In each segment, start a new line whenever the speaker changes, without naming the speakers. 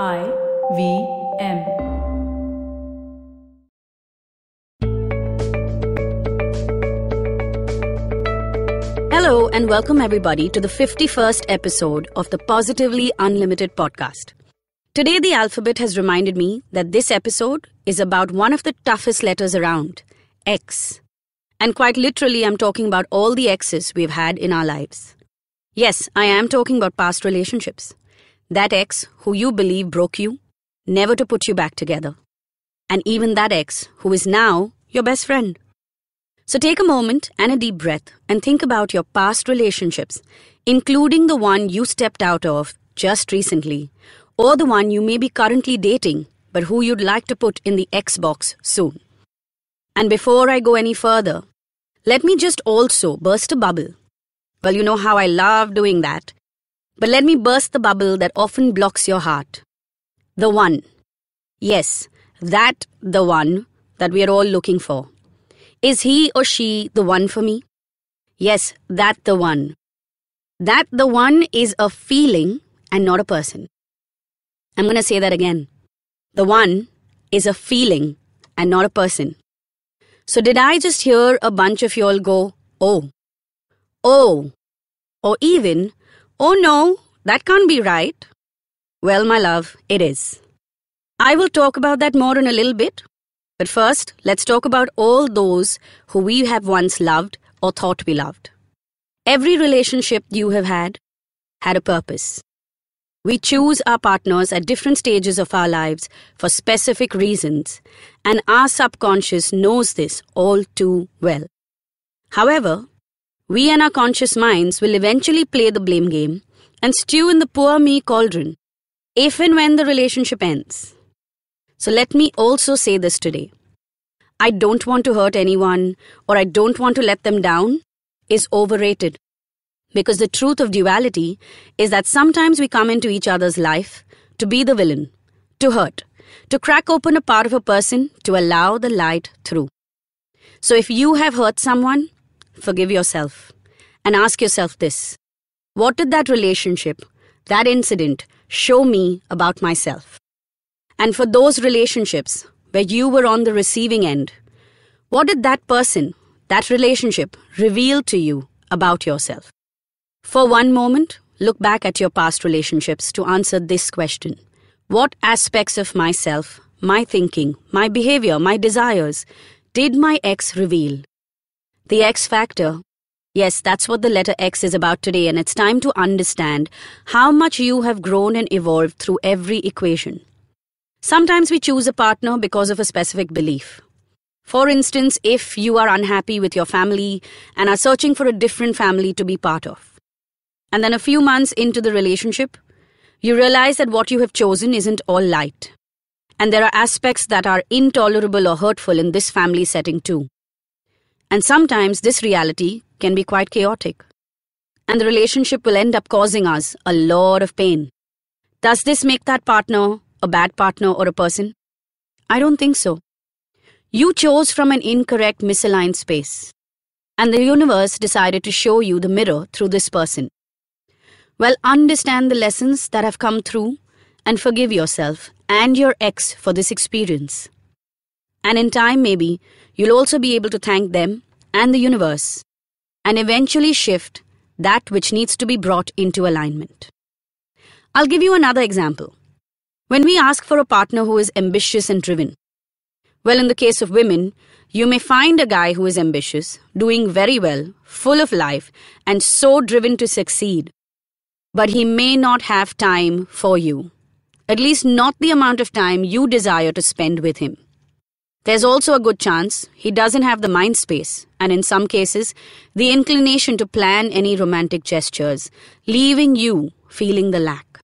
I V M.
Hello, and welcome everybody to the 51st episode of the Positively Unlimited podcast. Today, the alphabet has reminded me that this episode is about one of the toughest letters around X. And quite literally, I'm talking about all the X's we've had in our lives. Yes, I am talking about past relationships. That ex who you believe broke you, never to put you back together. And even that ex who is now your best friend. So take a moment and a deep breath and think about your past relationships, including the one you stepped out of just recently, or the one you may be currently dating but who you'd like to put in the X box soon. And before I go any further, let me just also burst a bubble. Well, you know how I love doing that. But let me burst the bubble that often blocks your heart. The one. Yes, that the one that we are all looking for. Is he or she the one for me? Yes, that the one. That the one is a feeling and not a person. I'm going to say that again. The one is a feeling and not a person. So, did I just hear a bunch of y'all go, oh, oh, or even, oh no, that can't be right? Well, my love, it is. I will talk about that more in a little bit, but first, let's talk about all those who we have once loved or thought we loved. Every relationship you have had had a purpose. We choose our partners at different stages of our lives for specific reasons, and our subconscious knows this all too well. However, we and our conscious minds will eventually play the blame game and stew in the poor me cauldron if and when the relationship ends. So let me also say this today. I don't want to hurt anyone or I don't want to let them down is overrated. Because the truth of duality is that sometimes we come into each other's life to be the villain, to hurt, to crack open a part of a person to allow the light through. So if you have hurt someone, forgive yourself and ask yourself this What did that relationship, that incident, show me about myself? And for those relationships where you were on the receiving end, what did that person, that relationship, reveal to you about yourself? For one moment, look back at your past relationships to answer this question What aspects of myself, my thinking, my behavior, my desires did my ex reveal? The X factor. Yes, that's what the letter X is about today, and it's time to understand how much you have grown and evolved through every equation. Sometimes we choose a partner because of a specific belief. For instance, if you are unhappy with your family and are searching for a different family to be part of. And then a few months into the relationship, you realize that what you have chosen isn't all light. And there are aspects that are intolerable or hurtful in this family setting too. And sometimes this reality can be quite chaotic. And the relationship will end up causing us a lot of pain. Does this make that partner a bad partner or a person? I don't think so. You chose from an incorrect misaligned space. And the universe decided to show you the mirror through this person. Well, understand the lessons that have come through and forgive yourself and your ex for this experience. And in time, maybe, you'll also be able to thank them and the universe and eventually shift that which needs to be brought into alignment. I'll give you another example. When we ask for a partner who is ambitious and driven, well, in the case of women, you may find a guy who is ambitious, doing very well, full of life, and so driven to succeed. But he may not have time for you, at least not the amount of time you desire to spend with him. There's also a good chance he doesn't have the mind space, and in some cases, the inclination to plan any romantic gestures, leaving you feeling the lack.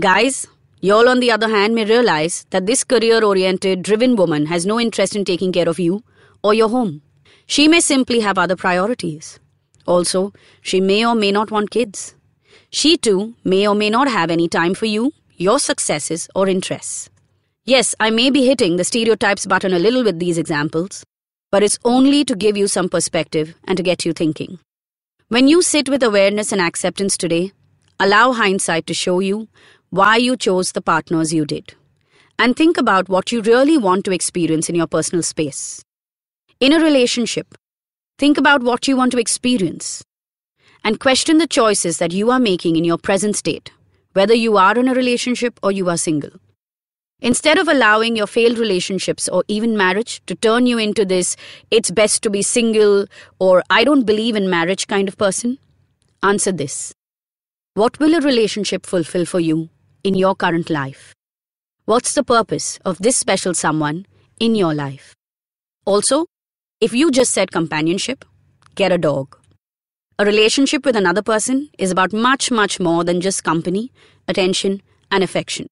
Guys, Y'all, on the other hand, may realize that this career oriented, driven woman has no interest in taking care of you or your home. She may simply have other priorities. Also, she may or may not want kids. She too may or may not have any time for you, your successes, or interests. Yes, I may be hitting the stereotypes button a little with these examples, but it's only to give you some perspective and to get you thinking. When you sit with awareness and acceptance today, allow hindsight to show you why you chose the partners you did. And think about what you really want to experience in your personal space. In a relationship, think about what you want to experience. And question the choices that you are making in your present state, whether you are in a relationship or you are single. Instead of allowing your failed relationships or even marriage to turn you into this, it's best to be single or I don't believe in marriage kind of person, answer this. What will a relationship fulfill for you in your current life? What's the purpose of this special someone in your life? Also, if you just said companionship, get a dog. A relationship with another person is about much, much more than just company, attention, and affection.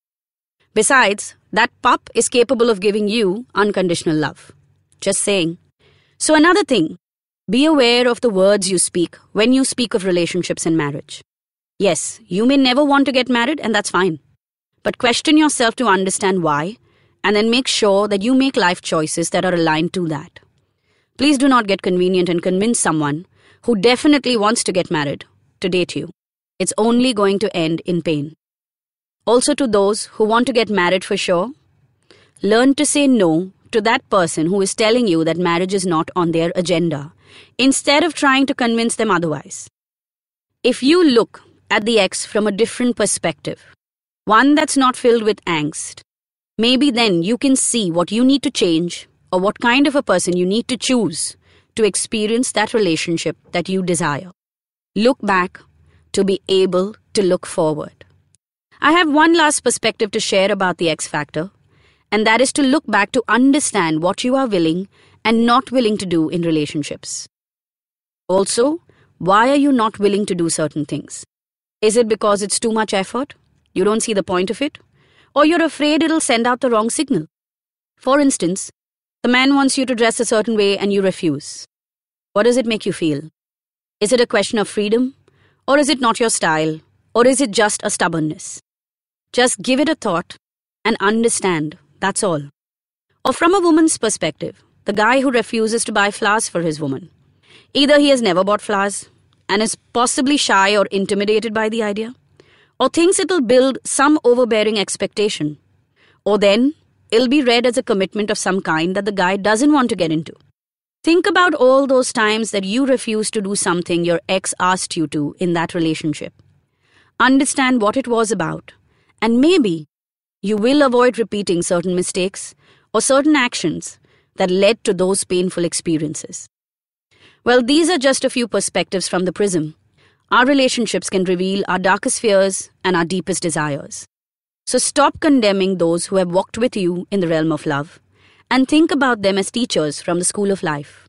Besides, that pup is capable of giving you unconditional love. Just saying. So, another thing be aware of the words you speak when you speak of relationships and marriage. Yes, you may never want to get married, and that's fine. But question yourself to understand why, and then make sure that you make life choices that are aligned to that. Please do not get convenient and convince someone who definitely wants to get married to date you. It's only going to end in pain. Also, to those who want to get married for sure, learn to say no to that person who is telling you that marriage is not on their agenda, instead of trying to convince them otherwise. If you look at the ex from a different perspective, one that's not filled with angst, maybe then you can see what you need to change or what kind of a person you need to choose to experience that relationship that you desire. Look back to be able to look forward. I have one last perspective to share about the X factor, and that is to look back to understand what you are willing and not willing to do in relationships. Also, why are you not willing to do certain things? Is it because it's too much effort? You don't see the point of it? Or you're afraid it'll send out the wrong signal? For instance, the man wants you to dress a certain way and you refuse. What does it make you feel? Is it a question of freedom? Or is it not your style? Or is it just a stubbornness? Just give it a thought and understand, that's all. Or from a woman's perspective, the guy who refuses to buy flowers for his woman. Either he has never bought flowers and is possibly shy or intimidated by the idea, or thinks it'll build some overbearing expectation, or then it'll be read as a commitment of some kind that the guy doesn't want to get into. Think about all those times that you refused to do something your ex asked you to in that relationship. Understand what it was about and maybe you will avoid repeating certain mistakes or certain actions that led to those painful experiences. Well, these are just a few perspectives from the prism. Our relationships can reveal our darkest fears and our deepest desires. So stop condemning those who have walked with you in the realm of love and think about them as teachers from the school of life.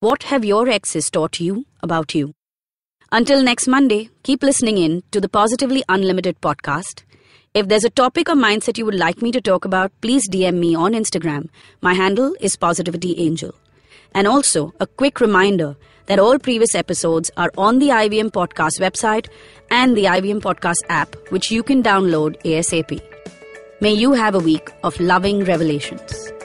What have your exes taught you about you? Until next Monday, keep listening in to the Positively Unlimited podcast if there's a topic or mindset you would like me to talk about, please DM me on Instagram. My handle is Positivity Angel. And also, a quick reminder that all previous episodes are on the IVM Podcast website and the IVM Podcast app, which you can download ASAP. May you have a week of loving revelations.